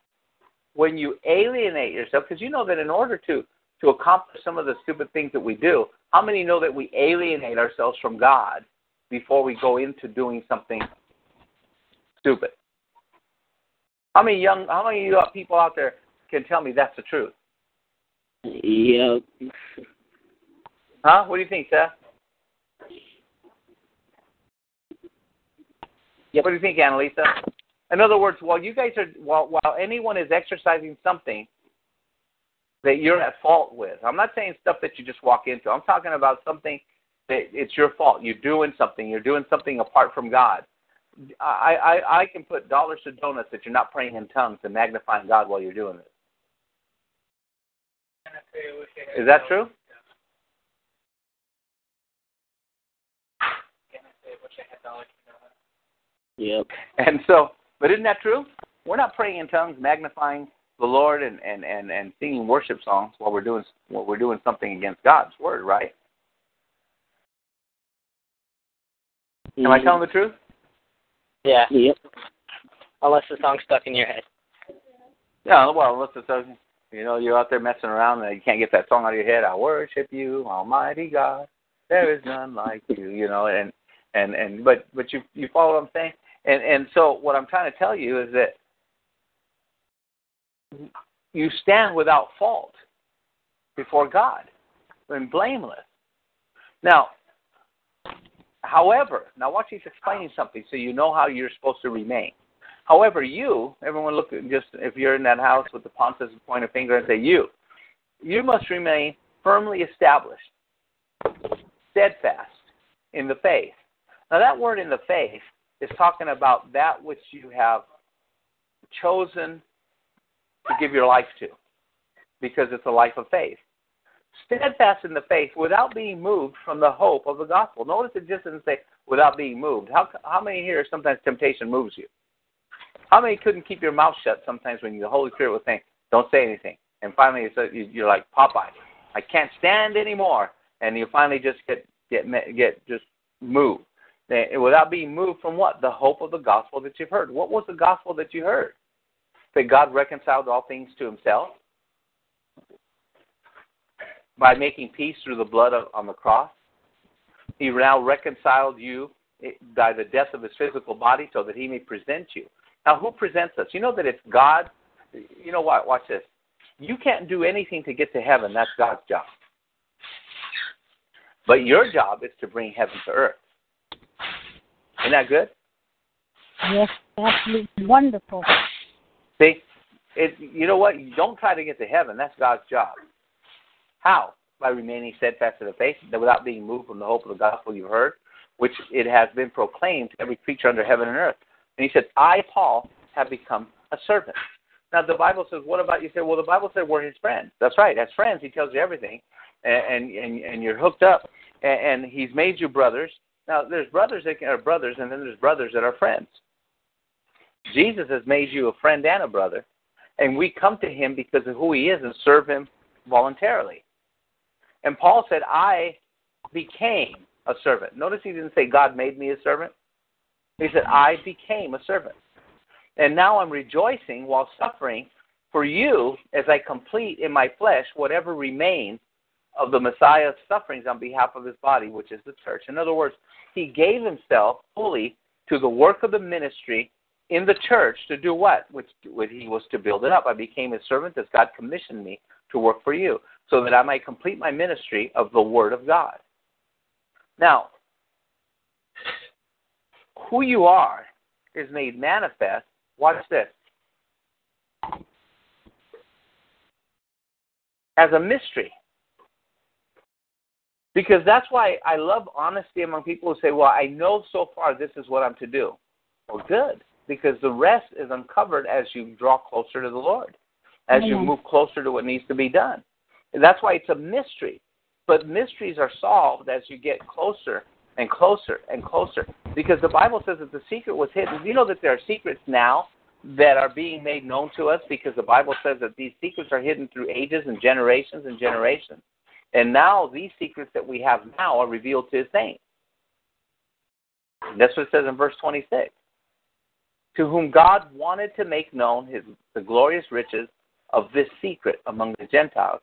when you alienate yourself, because you know that in order to, to accomplish some of the stupid things that we do, how many know that we alienate ourselves from God before we go into doing something stupid? How many young, how many people out there can tell me that's the truth? Yep. Huh? What do you think, Seth? Yep. What do you think, Annalisa? In other words, while you guys are, while, while anyone is exercising something that you're at fault with, I'm not saying stuff that you just walk into. I'm talking about something that it's your fault. You're doing something. You're doing something apart from God. I, I I can put dollars to donuts that you're not praying in tongues and magnifying God while you're doing it. Is that true? Yep. And so, but isn't that true? We're not praying in tongues, magnifying the Lord, and and and and singing worship songs while we're doing while we're doing something against God's word, right? Am I mm-hmm. telling the truth? Yeah. Yep. Unless the song's stuck in your head. Yeah. Well, unless it's a, you know you're out there messing around and you can't get that song out of your head. I worship you, Almighty God. There is none like you. You know, and and and but but you you follow what I'm saying? And and so what I'm trying to tell you is that you stand without fault before God and blameless. Now, however, now watch he's explaining something so you know how you're supposed to remain. However, you, everyone look just if you're in that house with the Pontius point a finger and say you, you must remain firmly established, steadfast in the faith. Now that word in the faith is talking about that which you have chosen to give your life to because it's a life of faith. Steadfast in the faith without being moved from the hope of the gospel. Notice it just doesn't say without being moved. How, how many here sometimes temptation moves you? How many couldn't keep your mouth shut sometimes when the Holy Spirit was saying, don't say anything? And finally uh, you're like, Popeye, I can't stand anymore. And you finally just get, get, get just moved. Without being moved from what? The hope of the gospel that you've heard. What was the gospel that you heard? that God reconciled all things to himself by making peace through the blood of, on the cross. He now reconciled you eh, by the death of his physical body so that he may present you. Now, who presents us? You know that it's God. You know what? Watch this. You can't do anything to get to heaven. That's God's job. But your job is to bring heaven to earth. Isn't that good? Yes, absolutely wonderful. See, it, you know what? You don't try to get to heaven. That's God's job. How? By remaining steadfast in the faith, without being moved from the hope of the gospel you've heard, which it has been proclaimed to every creature under heaven and earth. And he said, I, Paul, have become a servant. Now, the Bible says, what about, you say, well, the Bible said we're his friends. That's right. As friends, he tells you everything, and, and, and you're hooked up, and, and he's made you brothers. Now, there's brothers that are brothers, and then there's brothers that are friends. Jesus has made you a friend and a brother, and we come to him because of who he is and serve him voluntarily. And Paul said, I became a servant. Notice he didn't say God made me a servant. He said, I became a servant. And now I'm rejoicing while suffering for you as I complete in my flesh whatever remains of the Messiah's sufferings on behalf of his body, which is the church. In other words, he gave himself fully to the work of the ministry in the church to do what? Which, which he was to build it up. I became a servant as God commissioned me to work for you, so that I might complete my ministry of the Word of God. Now, who you are is made manifest. Watch this. As a mystery. Because that's why I love honesty among people who say, Well, I know so far this is what I'm to do. Well, good because the rest is uncovered as you draw closer to the Lord, as you move closer to what needs to be done. And that's why it's a mystery. But mysteries are solved as you get closer and closer and closer. Because the Bible says that the secret was hidden. You know that there are secrets now that are being made known to us because the Bible says that these secrets are hidden through ages and generations and generations. And now these secrets that we have now are revealed to his saints. That's what it says in verse 26 to whom God wanted to make known his, the glorious riches of this secret among the Gentiles,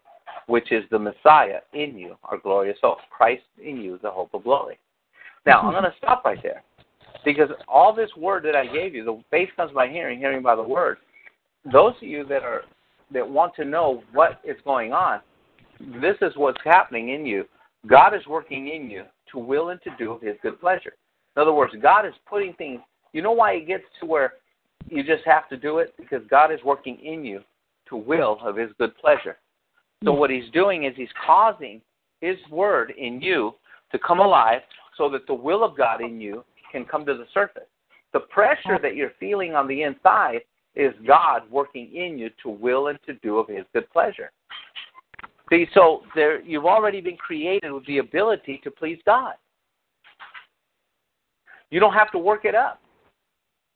which is the Messiah in you, our glorious hope. Christ in you, the hope of glory. Now, I'm mm-hmm. going to stop right there because all this word that I gave you, the faith comes by hearing, hearing by the word. Those of you that are that want to know what is going on, this is what's happening in you. God is working in you to will and to do of His good pleasure. In other words, God is putting things you know why it gets to where you just have to do it? Because God is working in you to will of His good pleasure. So mm-hmm. what He's doing is He's causing His word in you to come alive so that the will of God in you can come to the surface. The pressure that you're feeling on the inside is God working in you to will and to do of His good pleasure. See, so there you've already been created with the ability to please God. You don't have to work it up.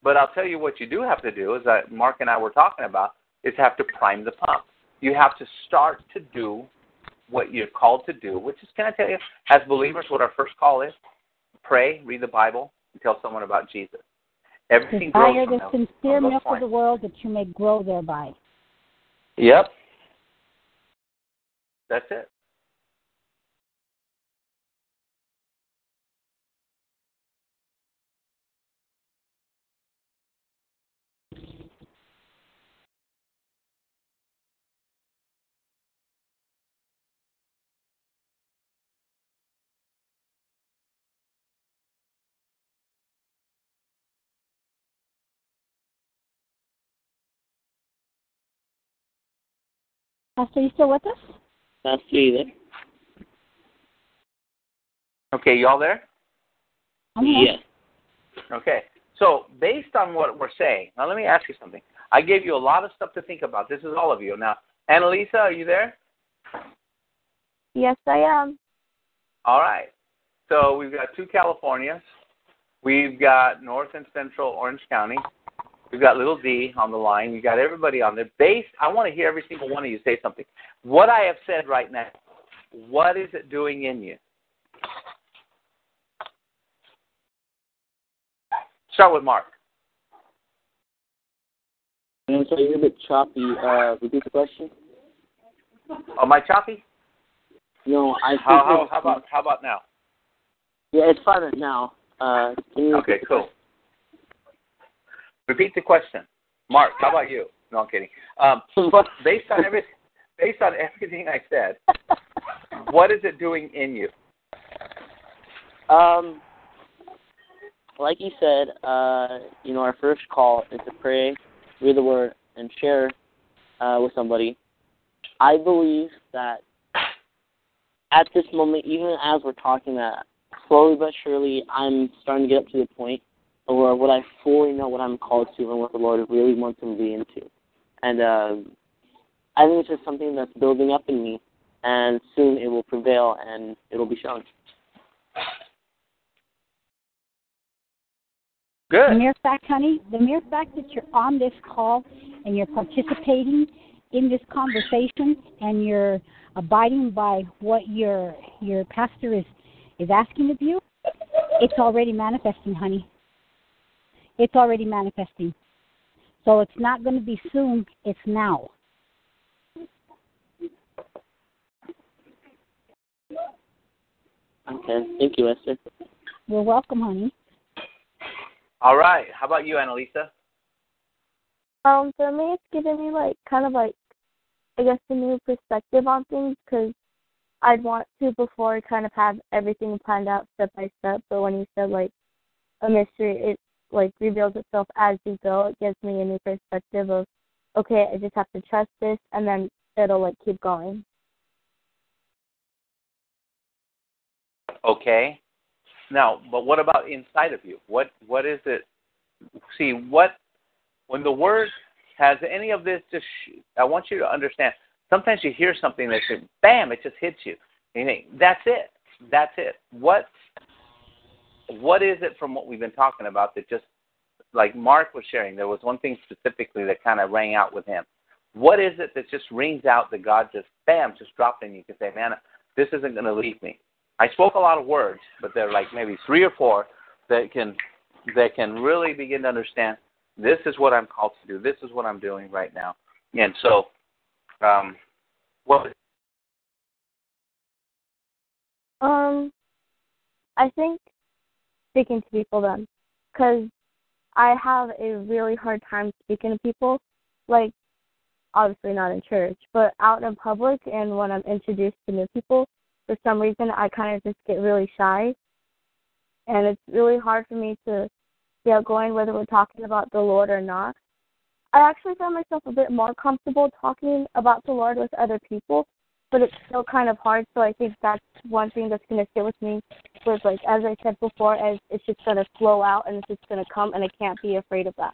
But I'll tell you what you do have to do, as I, Mark and I were talking about, is have to prime the pump. You have to start to do what you're called to do, which is, can I tell you, as believers, what our first call is? Pray, read the Bible, and tell someone about Jesus. Everything Desire grows the from sincere milk of the world that you may grow thereby. Yep. That's it. Pastor, you still with us? Pastor, you there? Okay, y'all there? I'm here. Yes. Okay. So, based on what we're saying, now let me ask you something. I gave you a lot of stuff to think about. This is all of you. Now, Annalisa, are you there? Yes, I am. All right. So, we've got two Californias. We've got North and Central Orange County. We've got Little D on the line. We've got everybody on there. Based, I want to hear every single one of you say something. What I have said right now, what is it doing in you? Start with Mark. I'm sorry, you're a bit choppy. Uh, repeat the question. Am I choppy? No, I How, how, how about how about now? Yeah, it's fine now. Uh, Okay, cool. Repeat the question. Mark, how about you? No, I'm kidding. Um, based on every, based on everything I said, what is it doing in you? Um, like you said, uh, you know, our first call is to pray, read the word, and share uh, with somebody. I believe that at this moment, even as we're talking that, slowly but surely, I'm starting to get up to the point where what I fully know what I'm called to and what the Lord really wants me to be into. And uh, I think it's just something that's building up in me, and soon it will prevail and it will be shown. Good. The mere fact, honey, the mere fact that you're on this call and you're participating in this conversation and you're abiding by what your your pastor is is asking of you, it's already manifesting, honey. It's already manifesting. So it's not going to be soon, it's now. Okay. Thank you, Esther. You're welcome, honey. All right. How about you, Annalisa? Um, for me, it's given me like kind of like, I guess, a new perspective on things because I'd want to before kind of have everything planned out step by step. But when you said like a mystery, it like reveals itself as you go. It gives me a new perspective of, okay, I just have to trust this, and then it'll like keep going. Okay. Now, but what about inside of you? What what is it? See what when the word has any of this. Just I want you to understand. Sometimes you hear something that just bam, it just hits you. And you think that's it. That's it. What what is it from what we've been talking about that just like Mark was sharing? There was one thing specifically that kind of rang out with him. What is it that just rings out that God just bam just dropped in you? Can say, man, this isn't going to leave me. I spoke a lot of words, but there are like maybe three or four that can that can really begin to understand this is what I'm called to do. This is what I'm doing right now. And so, um, what Um, I think speaking to people then, because I have a really hard time speaking to people. Like, obviously not in church, but out in public and when I'm introduced to new people, for some reason I kind of just get really shy, and it's really hard for me to be outgoing whether we're talking about the Lord or not. I actually find myself a bit more comfortable talking about the Lord with other people but it's still kind of hard. So I think that's one thing that's gonna stay with me. Was like as I said before, as it's just gonna flow out and it's just gonna come, and I can't be afraid of that.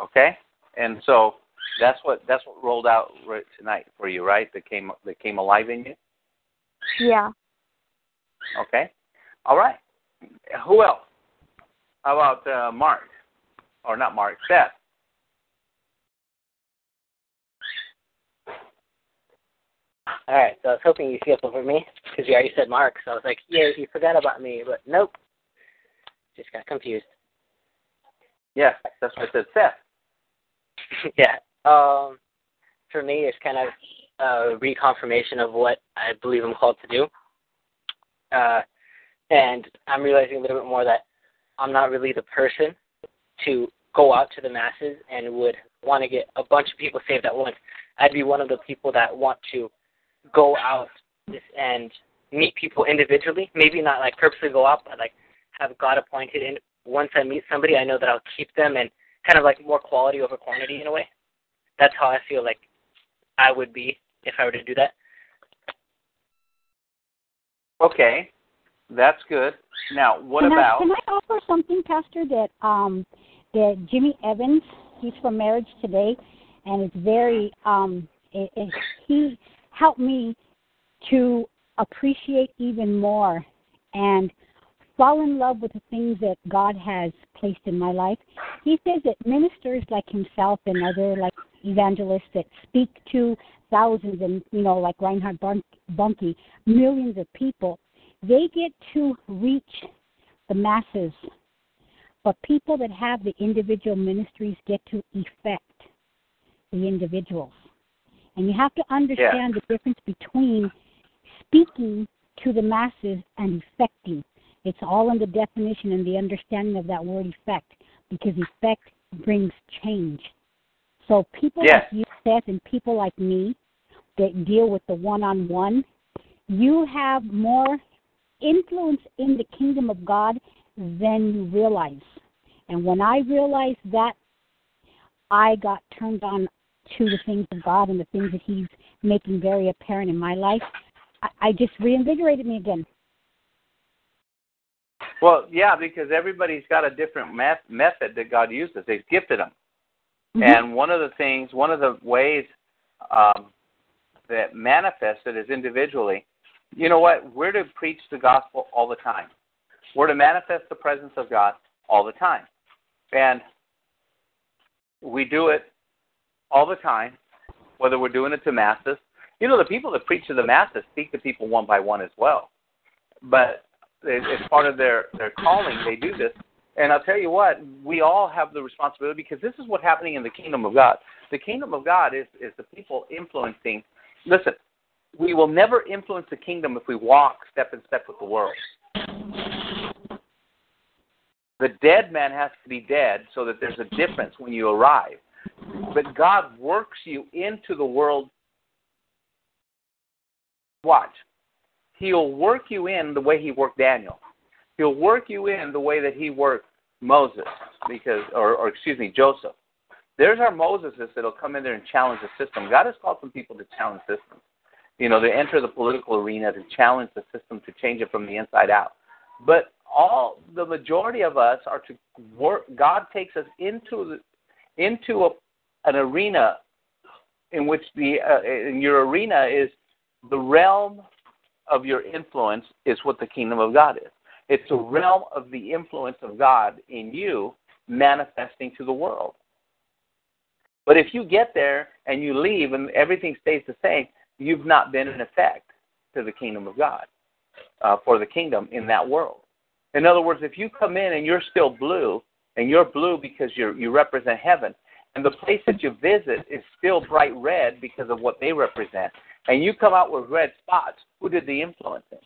Okay, and so that's what that's what rolled out right tonight for you, right? That came that came alive in you. Yeah. Okay, all right. Who else? How about uh, Mark? Or not Mark, Seth? All right, so I was hoping you'd skip over me because you already said Mark, so I was like, yeah, you forgot about me, but nope. Just got confused. Yeah, that's what I said, Seth. yeah. Um, for me, it's kind of a reconfirmation of what I believe I'm called to do. Uh, and I'm realizing a little bit more that I'm not really the person to go out to the masses and would want to get a bunch of people saved at once. I'd be one of the people that want to go out and meet people individually. Maybe not like purposely go out, but like have God appointed. And once I meet somebody, I know that I'll keep them and kind of like more quality over quantity in a way. That's how I feel like I would be if I were to do that. Okay, that's good. Now, what can about? I, can I offer something, Pastor? That um, that Jimmy Evans, he's from Marriage Today, and it's very um, it, it, he helped me to appreciate even more and fall in love with the things that God has placed in my life. He says that ministers like himself and other like evangelists that speak to thousands and you know like Reinhard Bonnke, millions of people, they get to reach the masses. But people that have the individual ministries get to effect the individuals. And you have to understand Yeah. the difference between speaking to the masses and effecting. It's all in the definition and the understanding of that word effect, because effect brings change. So people Yes. like you, Seth, and people like me that deal with the one-on-one, you have more influence in the kingdom of God than you realize. And when I realized that, I got turned on to the things of God and the things that He's making very apparent in my life. I, I just reinvigorated me again. Well, yeah, because everybody's got a different met- method that God uses. They've gifted them. Mhm. And one of the things, one of the ways um, that manifests it is individually. You know what? We're to preach the gospel all the time. We're to manifest the presence of God all the time. And we do it all the time, whether we're doing it to masses. You know, the people that preach to the masses speak to people one by one as well. But it- it's part of their, their calling. They do this. And I'll tell you what, we all have the responsibility because this is what's happening in the kingdom of God. The kingdom of God is, is the people influencing. Listen, we will never influence the kingdom if we walk step in step with the world. The dead man has to be dead so that there's a difference when you arrive. But God works you into the world. Watch. He'll work you in the way he worked Daniel. He'll work you in the way that he worked Moses, because or, or excuse me, Joseph. There's our Moseses that'll come in there and challenge the system. God has called some people to challenge systems. You know, to enter the political arena to challenge the system to change it from the inside out. But all the majority of us are to work. God takes us into the into a, an arena in which the uh, in your arena is the realm of your influence is what the kingdom of God is. It's a realm of the influence of God in you manifesting to the world. But if you get there and you leave and everything stays the same, you've not been in effect to the kingdom of God, uh, for the kingdom in that world. In other words, if you come in and you're still blue, and you're blue because you you represent heaven, and the place that you visit is still bright red because of what they represent, and you come out with red spots, who did the influencing?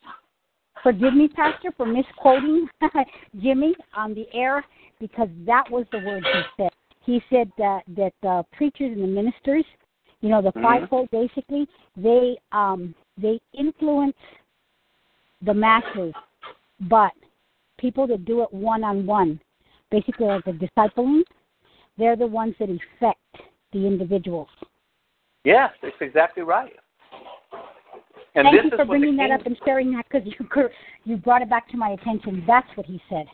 Forgive me, Pastor, for misquoting Jimmy on the air because that was the word he said. He said that that the preachers and the ministers, you know, the Mhm. fivefold, basically, they um they influence the masses, but people that do it one on one, basically like the discipling, they're the ones that affect the individuals. Yes, that's exactly right. And Thank this you for bringing that up and sharing that because you you brought it back to my attention. That's what he said.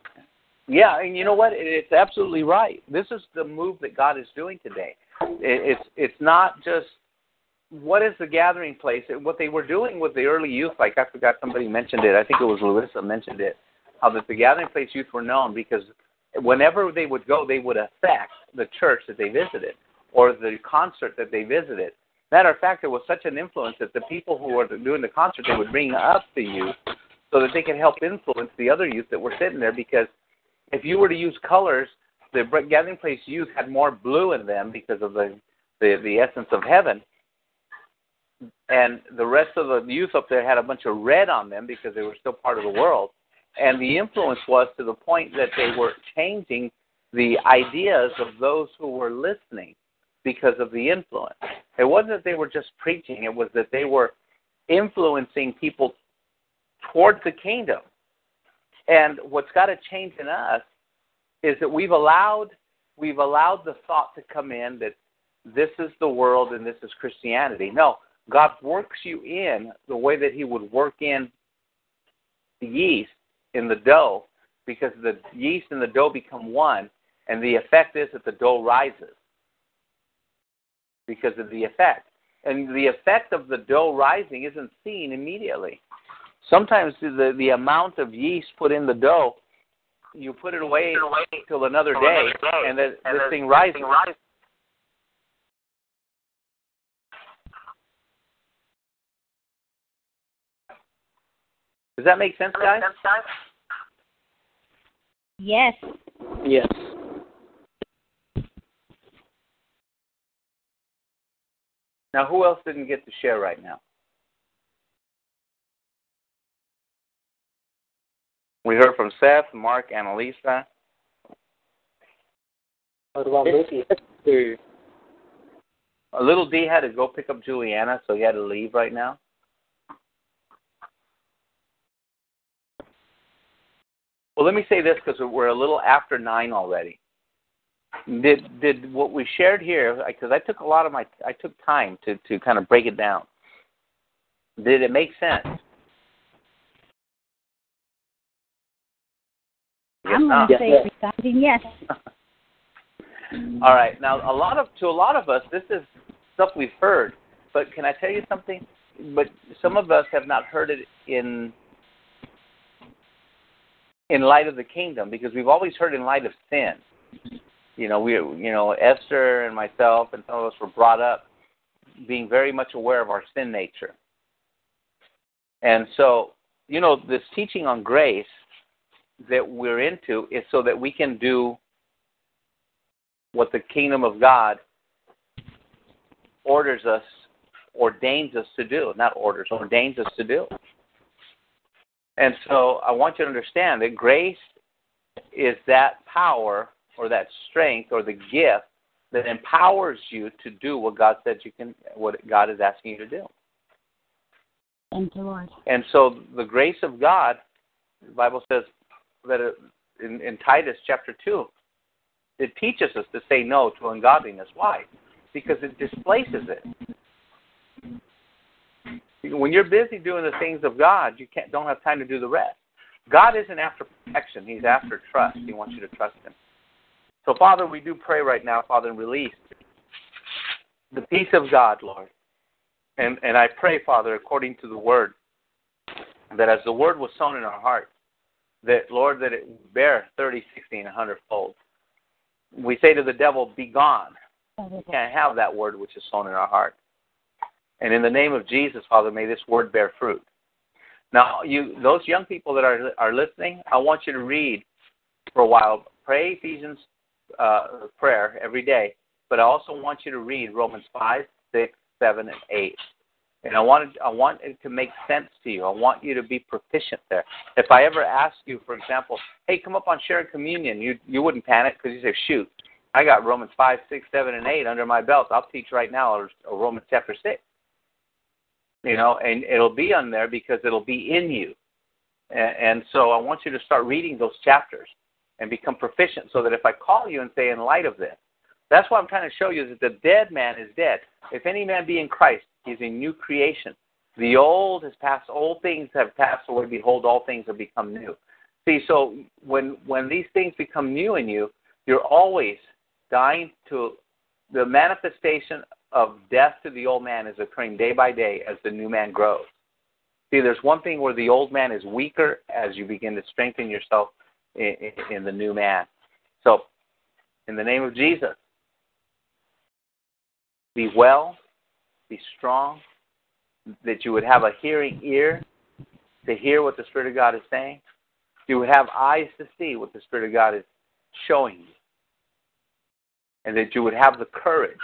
Yeah, and you know what? It's absolutely right. This is the move that God is doing today. It's it's not just what is the gathering place. What they were doing with the early youth, like I forgot somebody mentioned it. I think it was Larissa mentioned it. How that the gathering place youth were known because whenever they would go, they would affect the church that they visited or the concert that they visited. Matter of fact, there was such an influence that the people who were doing the concert they would bring up the youth so that they could help influence the other youth that were sitting there because if you were to use colors, the gathering place youth had more blue in them because of the the, the essence of heaven, and the rest of the youth up there had a bunch of red on them because they were still part of the world, and the influence was to the point that they were changing the ideas of those who were listening because of the influence. It wasn't that they were just preaching; it was that they were influencing people towards the kingdom. And what's got to change in us is that we've allowed we've allowed the thought to come in that this is the world and this is Christianity. No, God works you in the way that He would work in the yeast in the dough, because the yeast and the dough become one, and the effect is that the dough rises because of the effect. And the effect of the dough rising isn't seen immediately. Sometimes the the amount of yeast put in the dough, you put it away until another day, and the, this thing rises. Does that make sense, guys? Yes. Yes. Now, who else didn't get to share right now? We heard from Seth, Mark, Annalisa. What about Lucy? A little D had to go pick up Juliana, so he had to leave right now. Well, let me say this because we're a little after nine already. Did did what we shared here? Because I took a lot of my I took time to to kind of break it down. Did it make sense? I'm going to say resounding yes. All right. Now, a lot of to a lot of us, this is stuff we've heard. But can I tell you something? But some of us have not heard it in in light of the kingdom because we've always heard in light of sin. You know, we you know Esther and myself and some of us were brought up being very much aware of our sin nature. And so, you know, this teaching on grace that we're into is so that we can do what the kingdom of God orders us, ordains us to do. Not orders, ordains us to do. And so I want you to understand that grace is that power or that strength or the gift that empowers you to do what God said you can, what God is asking you to do. Thank you, Lord. And so the grace of God, the Bible says that it, in, in Titus chapter 2, it teaches us to say no to ungodliness. Why? Because it displaces it. When you're busy doing the things of God, you can't don't have time to do the rest. God isn't after protection; He's after trust. He wants you to trust Him. So, Father, we do pray right now, Father, and release the peace of God, Lord. And and I pray, Father, according to the Word, that as the Word was sown in our hearts, that Lord, that it would bear thirty, sixty, and a hundred fold. We say to the devil, "Be gone." We can't have that word which is sown in our heart. And in the name of Jesus, Father, may this word bear fruit. Now, you those young people that are are listening, I want you to read for a while. Pray Ephesians uh, prayer every day, but I also want you to read Romans five, six, seven, and eight. And I wanted I want it to make sense to you. I want you to be proficient there. If I ever ask you, for example, hey, come up on sharing communion, you you wouldn't panic because you say, shoot, I got Romans five, six, seven, and eight under my belt. I'll teach right now or, Romans chapter six you know, and it'll be on there because it'll be in you. And, and so I want you to start reading those chapters and become proficient so that if I call you and say, in light of this, that's what I'm trying to show you is that the dead man is dead. If any man be in Christ, he's a new creation. The old has passed, old things have passed away. Behold, all things have become new. See, so when when these things become new in you, you're always dying to the manifestation of death to the old man is occurring day by day as the new man grows. See, there's one thing where the old man is weaker as you begin to strengthen yourself in, in, in the new man. So, in the name of Jesus, be well, be strong, that you would have a hearing ear to hear what the Spirit of God is saying. You would have eyes to see what the Spirit of God is showing you. And that you would have the courage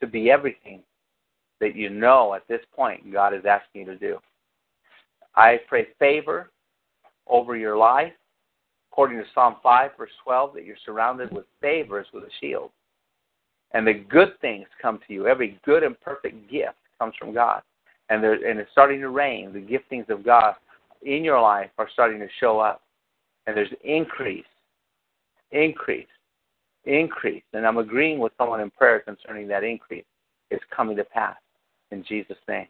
to be everything that you know at this point God is asking you to do. I pray favor over your life, according to Psalm 5, verse 12, that you're surrounded with favors with a shield. And the good things come to you. Every good and perfect gift comes from God. And, there, and it's starting to rain. The giftings of God in your life are starting to show up. And there's increase, increase, increase. And I'm agreeing with someone in prayer concerning that increase. It's coming to pass in Jesus' name.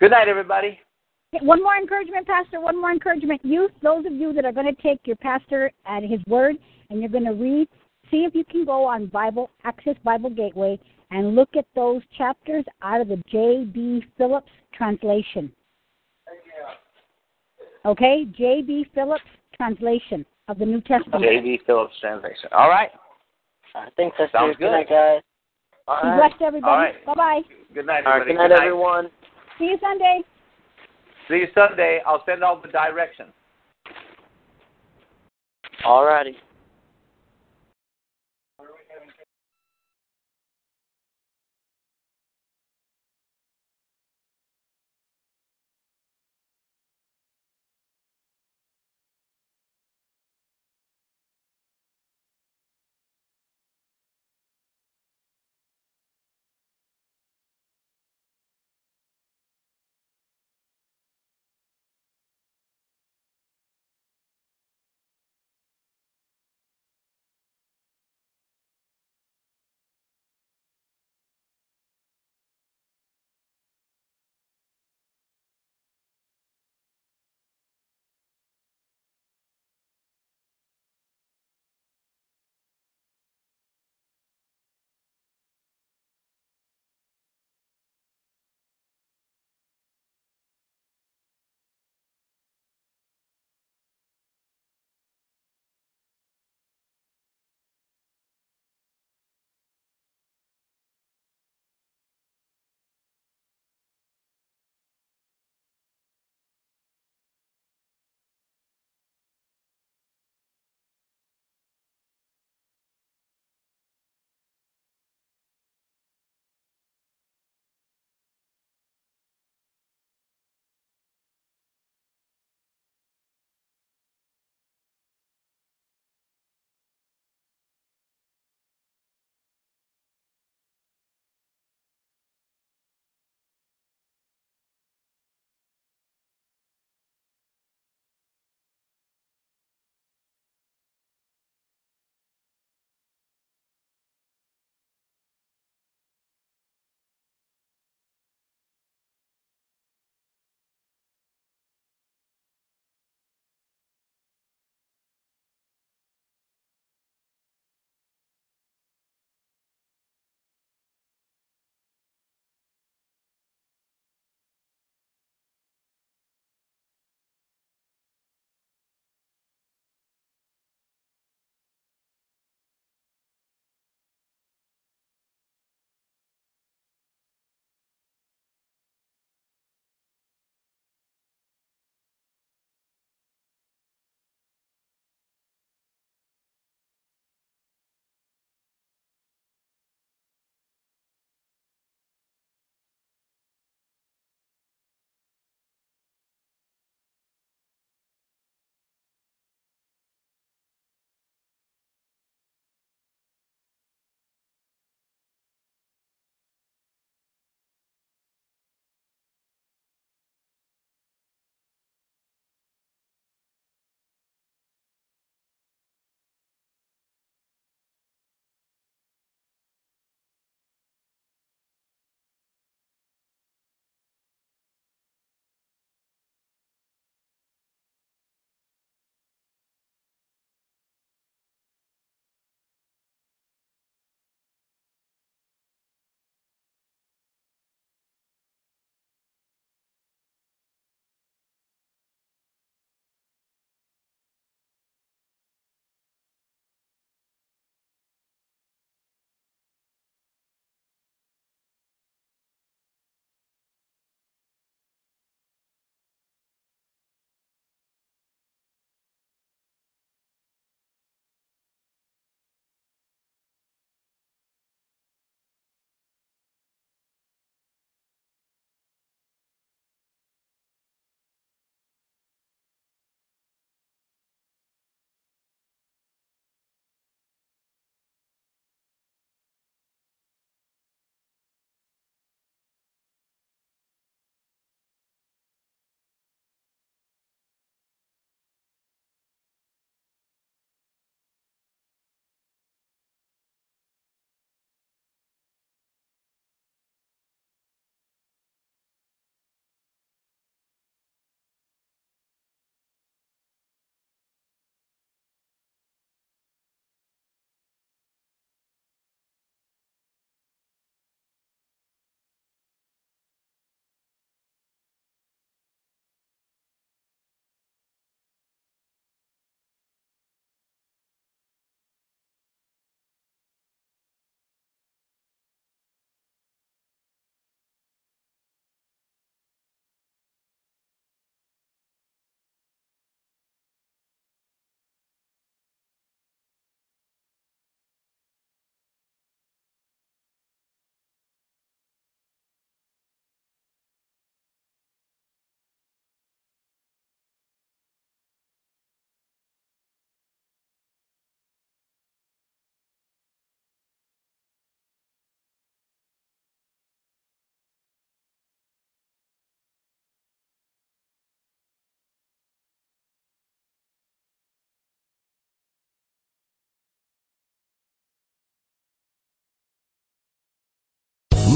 Good night, everybody. One more encouragement, Pastor. One more encouragement. Youth, those of you that are going to take your pastor at his word and you're going to read, see if you can go on Bible Access Bible Gateway and look at those chapters out of the J.B. Phillips translation. Okay, J.B. Phillips translation of the New Testament. J.B. Phillips translation. All right. Uh, thanks, Sister. Sounds good. Good night, guys. All Be right. blessed, everybody. All right. Bye bye. Good night, All right, everybody. good night, everyone. See you Sunday. See you Sunday. I'll send all the directions. All righty.